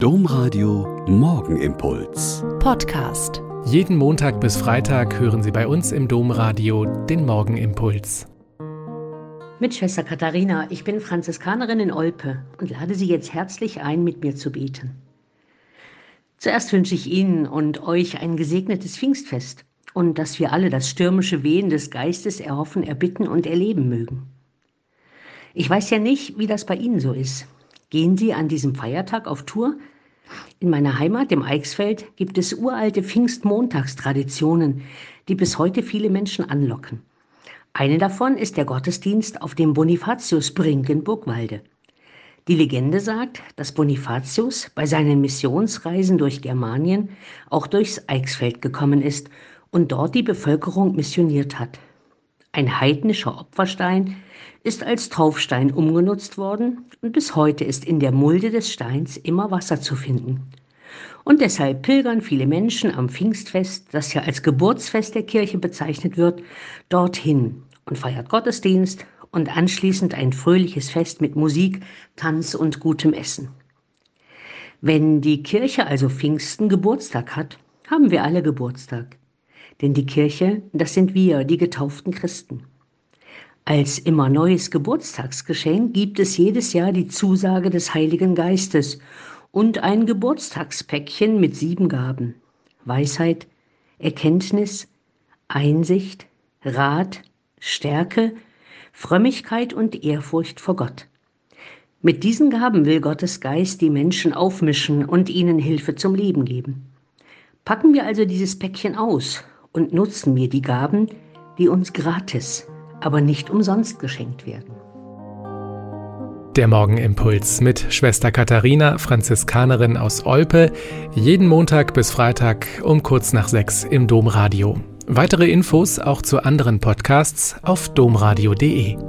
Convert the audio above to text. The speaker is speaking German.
Domradio Morgenimpuls. Podcast. Jeden Montag bis Freitag hören Sie bei uns im Domradio den Morgenimpuls. Mit Schwester Katharina, ich bin Franziskanerin in Olpe und lade Sie jetzt herzlich ein, mit mir zu beten. Zuerst wünsche ich Ihnen und euch ein gesegnetes Pfingstfest und dass wir alle das stürmische Wehen des Geistes erhoffen, erbitten und erleben mögen. Ich weiß ja nicht, wie das bei Ihnen so ist. Gehen Sie an diesem Feiertag auf Tour? In meiner Heimat, dem Eichsfeld, gibt es uralte Pfingstmontagstraditionen, die bis heute viele Menschen anlocken. Eine davon ist der Gottesdienst auf dem Bonifatiusbrink in Burgwalde. Die Legende sagt, dass Bonifatius bei seinen Missionsreisen durch Germanien auch durchs Eichsfeld gekommen ist und dort die Bevölkerung missioniert hat. Ein heidnischer Opferstein ist als Taufstein umgenutzt worden und bis heute ist in der Mulde des Steins immer Wasser zu finden. Und deshalb pilgern viele Menschen am Pfingstfest, das ja als Geburtsfest der Kirche bezeichnet wird, dorthin und feiert Gottesdienst und anschließend ein fröhliches Fest mit Musik, Tanz und gutem Essen. Wenn die Kirche also Pfingsten Geburtstag hat, haben wir alle Geburtstag. Denn die Kirche, das sind wir, die getauften Christen. Als immer neues Geburtstagsgeschenk gibt es jedes Jahr die Zusage des Heiligen Geistes und ein Geburtstagspäckchen mit sieben Gaben. Weisheit, Erkenntnis, Einsicht, Rat, Stärke, Frömmigkeit und Ehrfurcht vor Gott. Mit diesen Gaben will Gottes Geist die Menschen aufmischen und ihnen Hilfe zum Leben geben. Packen wir also dieses Päckchen aus und nutzen wir die Gaben, die uns gratis, aber nicht umsonst geschenkt werden. Der Morgenimpuls mit Schwester Katharina, Franziskanerin aus Olpe, jeden Montag bis Freitag um kurz nach sechs im Domradio. Weitere Infos auch zu anderen Podcasts auf domradio.de.